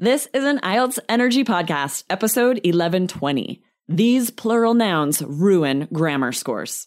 This is an IELTS Energy Podcast, episode 1120. These plural nouns ruin grammar scores.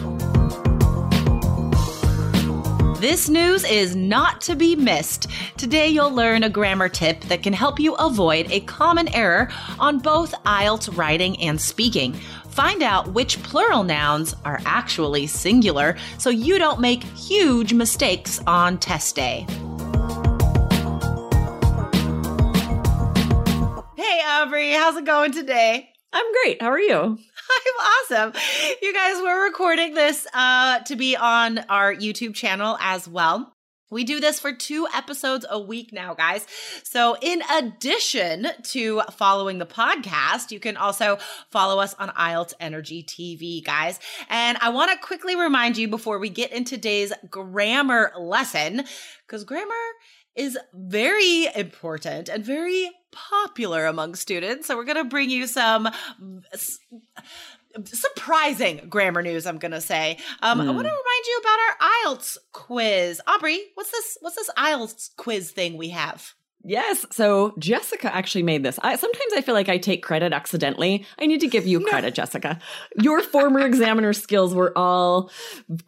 This news is not to be missed. Today, you'll learn a grammar tip that can help you avoid a common error on both IELTS writing and speaking. Find out which plural nouns are actually singular so you don't make huge mistakes on test day. Hey, Aubrey, how's it going today? I'm great. How are you? I'm awesome. You guys, we're recording this uh, to be on our YouTube channel as well. We do this for two episodes a week now, guys. So, in addition to following the podcast, you can also follow us on IELTS Energy TV, guys. And I want to quickly remind you before we get into today's grammar lesson, because grammar is very important and very popular among students. So we're going to bring you some surprising grammar news i'm gonna say um, mm. i want to remind you about our ielts quiz aubrey what's this what's this ielts quiz thing we have Yes. So Jessica actually made this. I, sometimes I feel like I take credit accidentally. I need to give you credit, no. Jessica. Your former examiner skills were all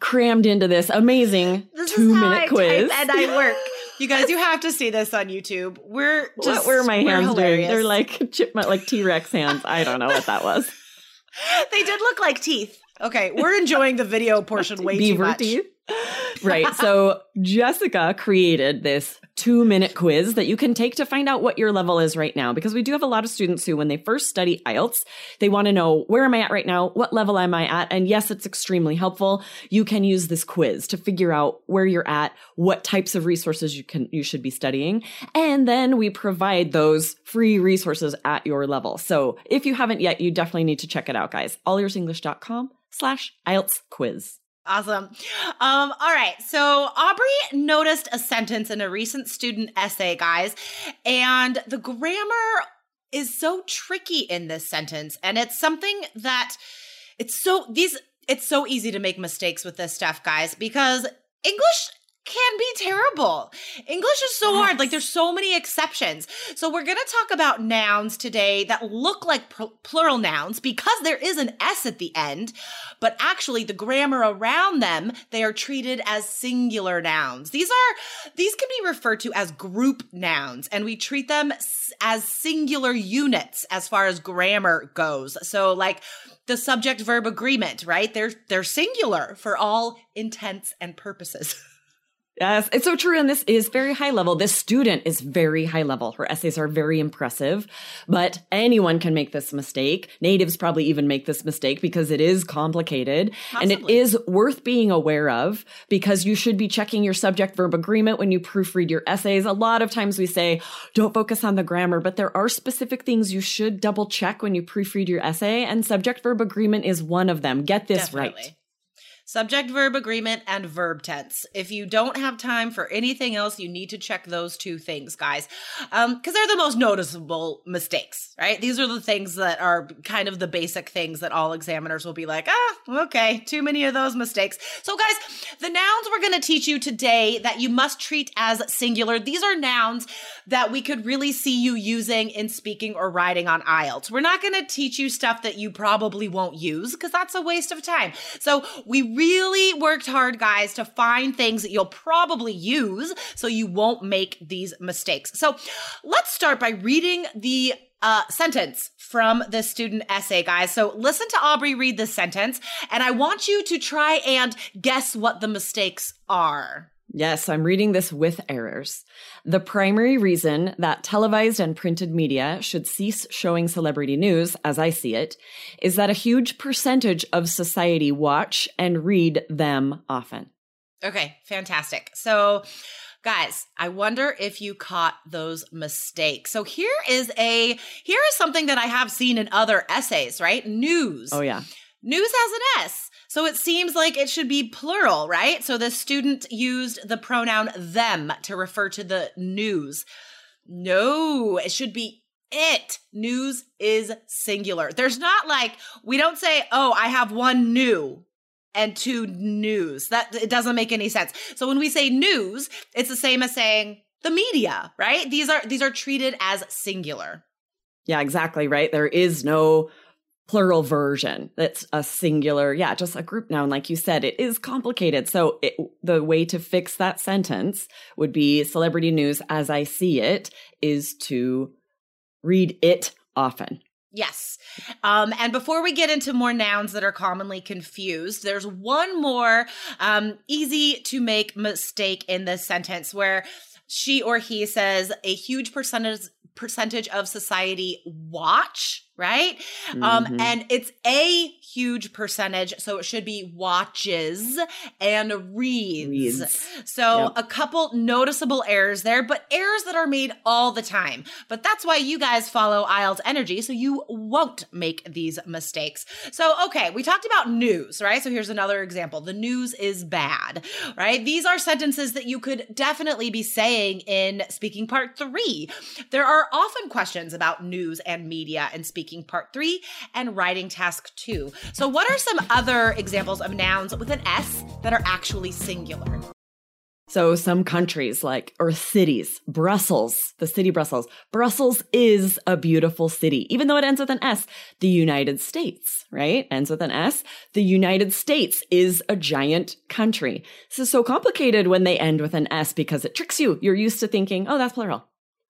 crammed into this amazing this two minute quiz. and I work. You guys, you have to see this on YouTube. We're just what were my hands doing? They're like chipmunk, like T Rex hands. I don't know what that was. they did look like teeth. Okay, we're enjoying the video portion way too much. Teeth. Right. So Jessica created this two minute quiz that you can take to find out what your level is right now. Because we do have a lot of students who, when they first study IELTS, they want to know where am I at right now? What level am I at? And yes, it's extremely helpful. You can use this quiz to figure out where you're at, what types of resources you can, you should be studying. And then we provide those free resources at your level. So if you haven't yet, you definitely need to check it out, guys. allearsenglish.com slash IELTS quiz. Awesome. Um, all right. So Aubrey noticed a sentence in a recent student essay, guys, and the grammar is so tricky in this sentence. And it's something that it's so these it's so easy to make mistakes with this stuff, guys, because English can be terrible. English is so yes. hard. Like there's so many exceptions. So we're going to talk about nouns today that look like pl- plural nouns because there is an s at the end, but actually the grammar around them, they are treated as singular nouns. These are these can be referred to as group nouns and we treat them as singular units as far as grammar goes. So like the subject verb agreement, right? They're they're singular for all intents and purposes. Yes, it's so true. And this is very high level. This student is very high level. Her essays are very impressive, but anyone can make this mistake. Natives probably even make this mistake because it is complicated Possibly. and it is worth being aware of because you should be checking your subject verb agreement when you proofread your essays. A lot of times we say, don't focus on the grammar, but there are specific things you should double check when you proofread your essay and subject verb agreement is one of them. Get this Definitely. right subject verb agreement and verb tense. If you don't have time for anything else, you need to check those two things, guys, because um, they're the most noticeable mistakes, right? These are the things that are kind of the basic things that all examiners will be like, ah, okay, too many of those mistakes. So, guys, the nouns we're going to teach you today that you must treat as singular, these are nouns that we could really see you using in speaking or writing on IELTS. We're not going to teach you stuff that you probably won't use because that's a waste of time. So, we really worked hard, guys, to find things that you'll probably use so you won't make these mistakes. So let's start by reading the uh, sentence from the student essay, guys. So listen to Aubrey read this sentence, and I want you to try and guess what the mistakes are. Yes, I'm reading this with errors. The primary reason that televised and printed media should cease showing celebrity news, as I see it, is that a huge percentage of society watch and read them often. Okay, fantastic. So, Guys, I wonder if you caught those mistakes. So here is a here is something that I have seen in other essays, right? News. Oh yeah. News has an S. So it seems like it should be plural, right? So the student used the pronoun them to refer to the news. No, it should be it. News is singular. There's not like, we don't say, oh, I have one new and two news. That it doesn't make any sense. So when we say news, it's the same as saying the media, right? These are these are treated as singular. Yeah, exactly, right? There is no plural version that's a singular yeah just a group noun like you said it is complicated so it, the way to fix that sentence would be celebrity news as i see it is to read it often Yes. Um, and before we get into more nouns that are commonly confused, there's one more um, easy to make mistake in this sentence where she or he says a huge percentage percentage of society watch right? Um, mm-hmm. Um, and it's a huge percentage, so it should be watches and reads. reads. So yep. a couple noticeable errors there, but errors that are made all the time. But that's why you guys follow IELTS Energy, so you won't make these mistakes. So, okay, we talked about news, right? So here's another example. The news is bad, right? These are sentences that you could definitely be saying in speaking part three. There are often questions about news and media and speaking speaking part three and writing task two. So, what are some other examples of nouns with an S that are actually singular? So some countries like, or cities, Brussels, the city Brussels. Brussels is a beautiful city, even though it ends with an S. The United States, right? Ends with an S. The United States is a giant country. This is so complicated when they end with an S because it tricks you. You're used to thinking, oh, that's plural.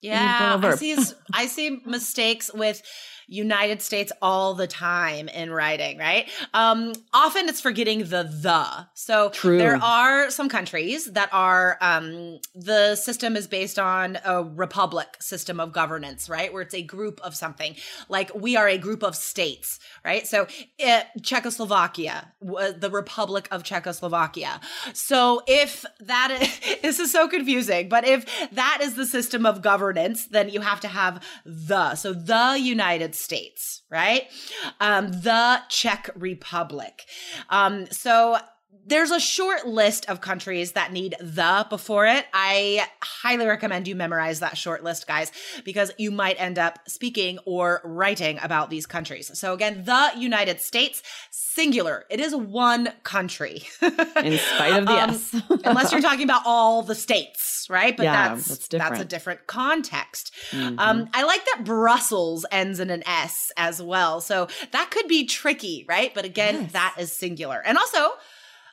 Yeah, I see, I see mistakes with United States all the time in writing, right? Um, often it's forgetting the the. So True. there are some countries that are um, the system is based on a republic system of governance, right? Where it's a group of something. Like we are a group of states, right? So it, eh, Czechoslovakia, the Republic of Czechoslovakia. So if that is, this is so confusing, but if that is the system of governance, then you have to have the. So the United States, right? Um, the Czech Republic. Um, so there's a short list of countries that need the before it. I highly recommend you memorize that short list, guys, because you might end up speaking or writing about these countries. So again, the United States, singular. It is one country. In spite of the um, S. unless you're talking about all the states, right? But yeah, that's that's, that's, a different context. Mm-hmm. Um, I like that Brussels ends in an S as well. So that could be tricky, right? But again, yes. that is singular. And also,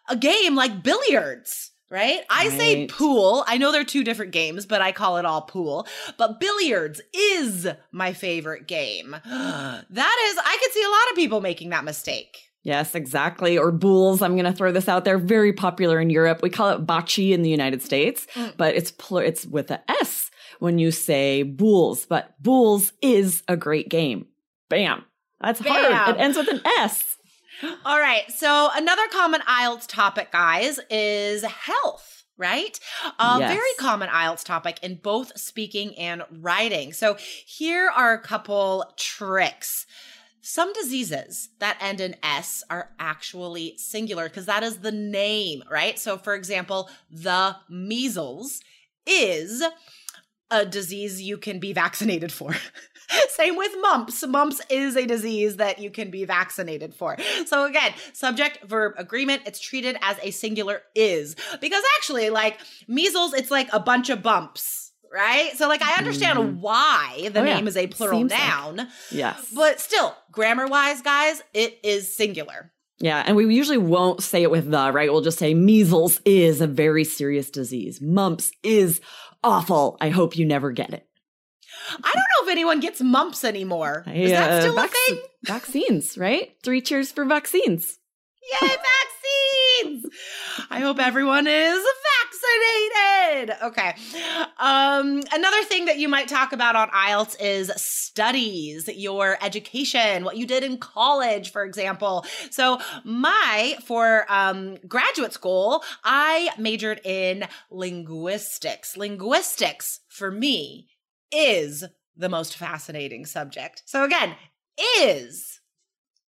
a game like billiards, right? I right. say pool. I know they're two different games, but I call it all pool. But billiards is my favorite game. that is, I could see a lot of people making that mistake. Yes, exactly. Or boules. I'm going to throw this out there. Very popular in Europe. We call it bocce in the United States, mm. but it's pl- it's with a S when you say boules. But boules is a great game. Bam. That's Bam. hard. It ends with an S. All right. So another common IELTS topic, guys, is health right? A yes. very common IELTS topic in both speaking and writing. So here are a couple tricks. Some diseases that end in S are actually singular because that is the name, right? So, for example, the measles is a disease you can be vaccinated for. Same with mumps. Mumps is a disease that you can be vaccinated for. So again, subject verb agreement, it's treated as a singular is because actually like measles it's like a bunch of bumps right? So like I understand mm. why the oh, name yeah. is a plural Seems noun. Like. Yes. But still, grammar wise, guys, it is singular. Yeah, and we usually won't say it with the, right? We'll just say measles is a very serious disease. Mumps is awful. I hope you never get it. I don't know if anyone gets mumps anymore. Is that still vac- a thing? Vaccines, right? Three cheers for vaccines. Yay, vaccines! I hope everyone is vaccinated. Okay. Um, another thing that you might talk about on IELTS is studies, your education, what you did in college, for example. So, my, for um, graduate school, I majored in linguistics. Linguistics, for me, is the most fascinating subject. So, again, is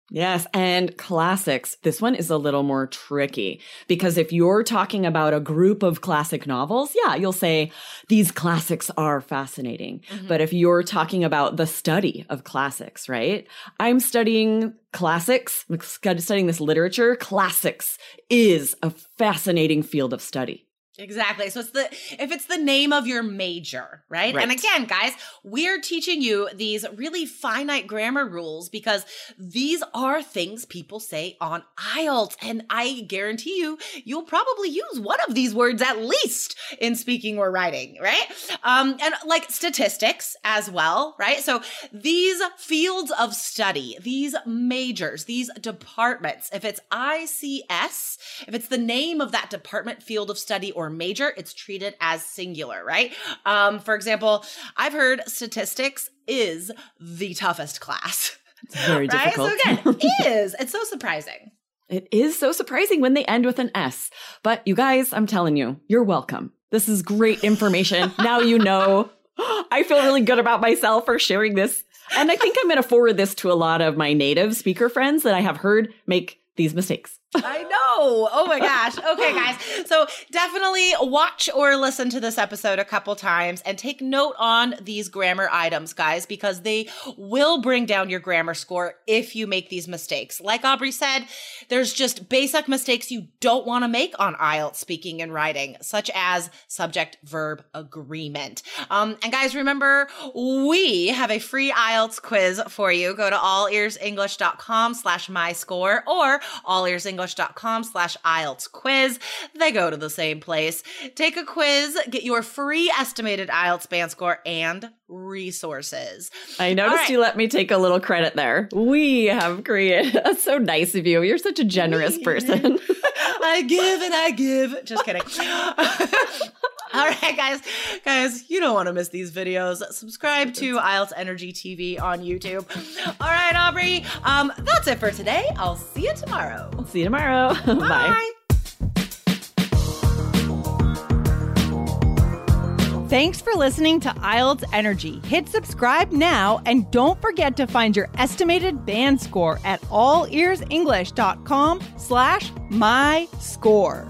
Yes, and classics. This one is a little more tricky because if you're talking about a group of classic novels, yeah, you'll say these classics are fascinating. Mm-hmm. But if you're talking about the study of classics, right? I'm studying classics, studying this literature. Classics is a fascinating field of study. Exactly. So it's the if it's the name of your major, right? right? And again, guys, we're teaching you these really finite grammar rules because these are things people say on IELTS and I guarantee you you'll probably use one of these words at least in speaking or writing, right? Um and like statistics as well, right? So these fields of study, these majors, these departments, if it's ICS, if it's the name of that department field of study or or major, it's treated as singular, right? Um, for example, I've heard statistics is the toughest class. It's very right? difficult. So again, is. It's so surprising. It is so surprising when they end with an S. But you guys, I'm telling you, you're welcome. This is great information. now you know. I feel really good about myself for sharing this. And I think I'm going to forward this to a lot of my native speaker friends that I have heard make these mistakes. I know. Oh my gosh. Okay, guys. So definitely watch or listen to this episode a couple times and take note on these grammar items, guys, because they will bring down your grammar score if you make these mistakes. Like Aubrey said, there's just basic mistakes you don't want to make on IELTS speaking and writing, such as subject verb agreement. Um, and guys, remember, we have a free IELTS quiz for you. Go to allearsenglish.com slash my score or allearsenglish.com slash IELTS quiz. They go to the same place. Take a quiz, get your free estimated IELTS band score and resources. I noticed right. you let me take a little credit there. We have created. That's so nice of you. You're such a generous person. I give and I give. Just kidding. All right, guys, guys, you don't want to miss these videos. Subscribe to IELTS Energy TV on YouTube. All right, Aubrey, um, that's it for today. I'll see you tomorrow. See you tomorrow. Bye. Bye. Thanks for listening to IELTS Energy. Hit subscribe now and don't forget to find your estimated band score at allearsenglish.com slash my score.